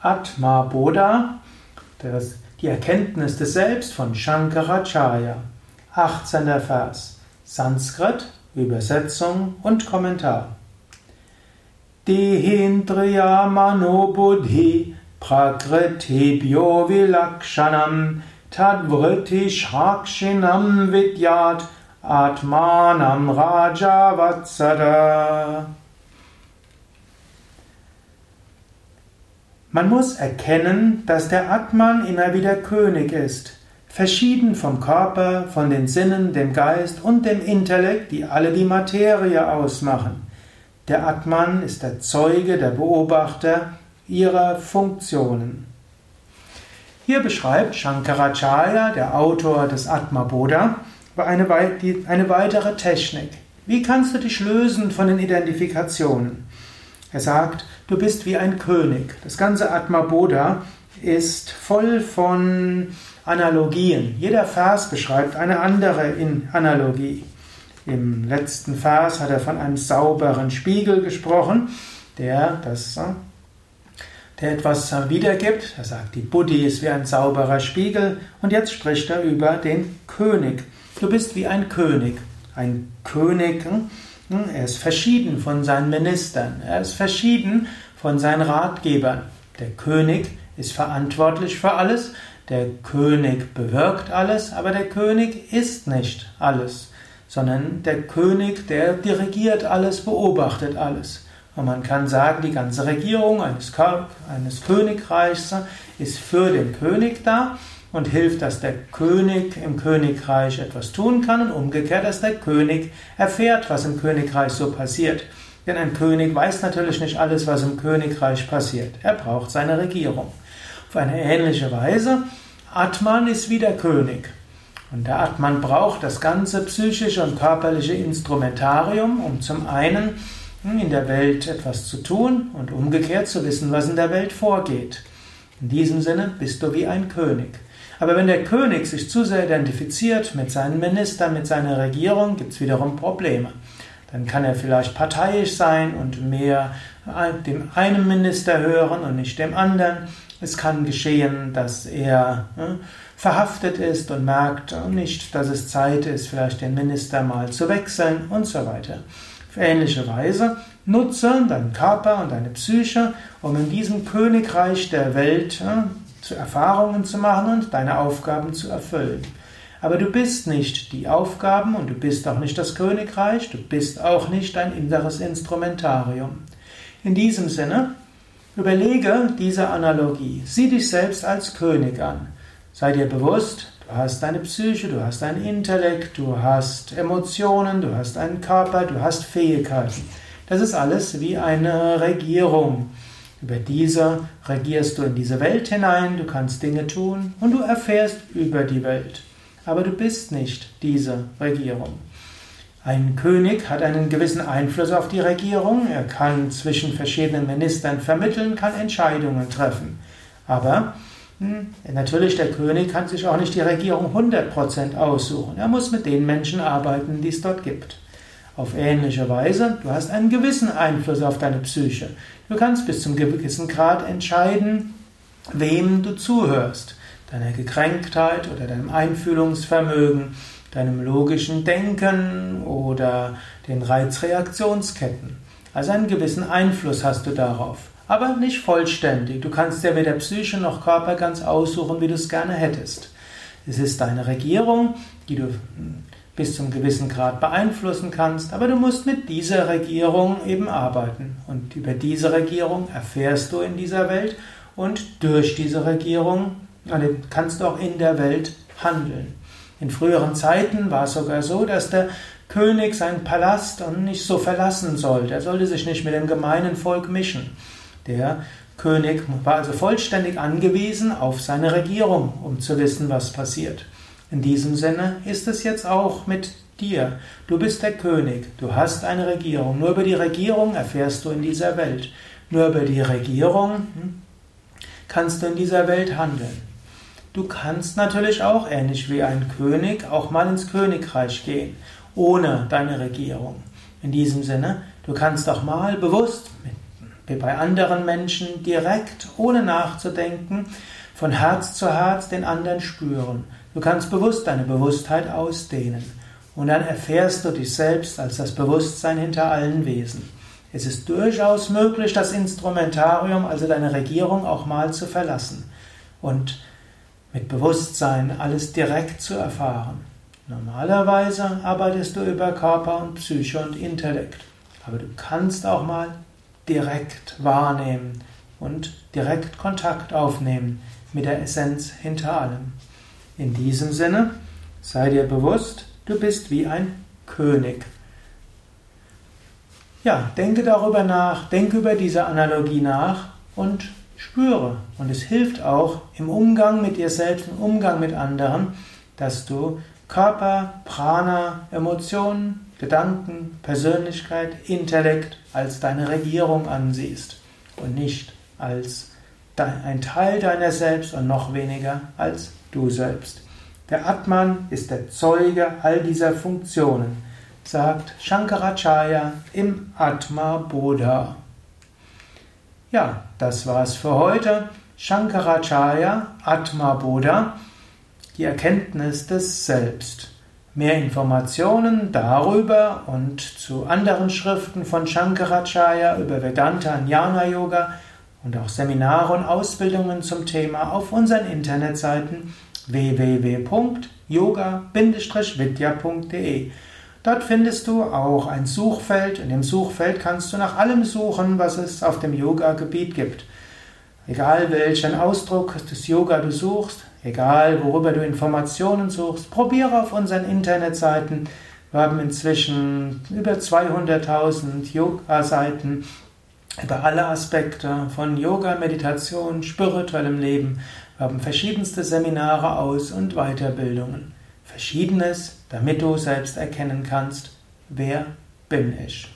Atma Bodha, das, die Erkenntnis des Selbst von Shankaracharya. 18. Vers. Sanskrit, Übersetzung und Kommentar. Dehindriya Mano Buddhi Prakritibhyo Vilakshanam Tadvriti Shrakshinam Vidyat Atmanam Rajavatsada Man muss erkennen, dass der Atman immer wieder König ist, verschieden vom Körper, von den Sinnen, dem Geist und dem Intellekt, die alle die Materie ausmachen. Der Atman ist der Zeuge, der Beobachter ihrer Funktionen. Hier beschreibt Shankaracharya, der Autor des Atma Bodha, eine, eine weitere Technik. Wie kannst du dich lösen von den Identifikationen? Er sagt, du bist wie ein König. Das ganze Atma Bodha ist voll von Analogien. Jeder Vers beschreibt eine andere Analogie. Im letzten Vers hat er von einem sauberen Spiegel gesprochen, der das der etwas wiedergibt. Er sagt, die Buddhi ist wie ein sauberer Spiegel. Und jetzt spricht er über den König. Du bist wie ein König. Ein König hm, er ist verschieden von seinen Ministern, er ist verschieden von seinen Ratgebern. Der König ist verantwortlich für alles, der König bewirkt alles, aber der König ist nicht alles, sondern der König, der dirigiert alles, beobachtet alles. Und man kann sagen, die ganze Regierung eines, eines Königreichs ist für den König da und hilft, dass der König im Königreich etwas tun kann und umgekehrt, dass der König erfährt, was im Königreich so passiert. Denn ein König weiß natürlich nicht alles, was im Königreich passiert. Er braucht seine Regierung. Auf eine ähnliche Weise, Atman ist wie der König. Und der Atman braucht das ganze psychische und körperliche Instrumentarium, um zum einen in der Welt etwas zu tun und umgekehrt zu wissen, was in der Welt vorgeht. In diesem Sinne bist du wie ein König. Aber wenn der König sich zu sehr identifiziert mit seinen Ministern, mit seiner Regierung, gibt es wiederum Probleme. Dann kann er vielleicht parteiisch sein und mehr dem einen Minister hören und nicht dem anderen. Es kann geschehen, dass er ne, verhaftet ist und merkt nicht, dass es Zeit ist, vielleicht den Minister mal zu wechseln und so weiter. Auf ähnliche Weise nutze deinen Körper und deine Psyche, um in diesem Königreich der Welt ja, zu Erfahrungen zu machen und deine Aufgaben zu erfüllen. Aber du bist nicht die Aufgaben und du bist auch nicht das Königreich, du bist auch nicht dein inneres Instrumentarium. In diesem Sinne, überlege diese Analogie. Sieh dich selbst als König an. Sei dir bewusst, du hast deine Psyche, du hast dein Intellekt, du hast Emotionen, du hast einen Körper, du hast Fähigkeiten. Das ist alles wie eine Regierung. Über diese regierst du in diese Welt hinein, du kannst Dinge tun und du erfährst über die Welt. Aber du bist nicht diese Regierung. Ein König hat einen gewissen Einfluss auf die Regierung, er kann zwischen verschiedenen Ministern vermitteln, kann Entscheidungen treffen. Aber hm, natürlich, der König kann sich auch nicht die Regierung 100% aussuchen. Er muss mit den Menschen arbeiten, die es dort gibt. Auf ähnliche Weise, du hast einen gewissen Einfluss auf deine Psyche. Du kannst bis zum gewissen Grad entscheiden, wem du zuhörst. Deiner Gekränktheit oder deinem Einfühlungsvermögen, deinem logischen Denken oder den Reizreaktionsketten. Also einen gewissen Einfluss hast du darauf. Aber nicht vollständig. Du kannst ja weder Psyche noch Körper ganz aussuchen, wie du es gerne hättest. Es ist deine Regierung, die du bis zum gewissen Grad beeinflussen kannst, aber du musst mit dieser Regierung eben arbeiten. Und über diese Regierung erfährst du in dieser Welt und durch diese Regierung kannst du auch in der Welt handeln. In früheren Zeiten war es sogar so, dass der König seinen Palast nicht so verlassen sollte. Er sollte sich nicht mit dem gemeinen Volk mischen. Der König war also vollständig angewiesen auf seine Regierung, um zu wissen, was passiert. In diesem Sinne ist es jetzt auch mit dir. Du bist der König, du hast eine Regierung. Nur über die Regierung erfährst du in dieser Welt. Nur über die Regierung hm, kannst du in dieser Welt handeln. Du kannst natürlich auch, ähnlich wie ein König, auch mal ins Königreich gehen, ohne deine Regierung. In diesem Sinne, du kannst auch mal bewusst wie bei anderen Menschen direkt, ohne nachzudenken, von Herz zu Herz den anderen spüren. Du kannst bewusst deine Bewusstheit ausdehnen. Und dann erfährst du dich selbst als das Bewusstsein hinter allen Wesen. Es ist durchaus möglich, das Instrumentarium, also deine Regierung, auch mal zu verlassen und mit Bewusstsein alles direkt zu erfahren. Normalerweise arbeitest du über Körper und Psyche und Intellekt, aber du kannst auch mal direkt wahrnehmen und direkt Kontakt aufnehmen mit der Essenz hinter allem. In diesem Sinne, sei dir bewusst, du bist wie ein König. Ja, denke darüber nach, denke über diese Analogie nach und spüre. Und es hilft auch im Umgang mit dir selbst, im Umgang mit anderen, dass du Körper, Prana, Emotionen, Gedanken, Persönlichkeit, Intellekt als deine Regierung ansiehst und nicht als ein Teil deiner selbst und noch weniger als du selbst. Der Atman ist der Zeuge all dieser Funktionen sagt Shankaracharya im Atma Bodha. Ja, das war's für heute. Shankaracharya, Atma Bodha, die Erkenntnis des Selbst. Mehr Informationen darüber und zu anderen Schriften von Shankaracharya über Vedanta Jnana Yoga und auch Seminare und Ausbildungen zum Thema auf unseren Internetseiten www.yoga-vidya.de Dort findest du auch ein Suchfeld. In dem Suchfeld kannst du nach allem suchen, was es auf dem Yoga-Gebiet gibt. Egal welchen Ausdruck des Yoga du suchst, egal worüber du Informationen suchst, probiere auf unseren Internetseiten. Wir haben inzwischen über 200.000 Yoga-Seiten über alle Aspekte von Yoga, Meditation, spirituellem Leben. Wir haben verschiedenste Seminare aus und Weiterbildungen. Verschiedenes, damit du selbst erkennen kannst, wer bin ich.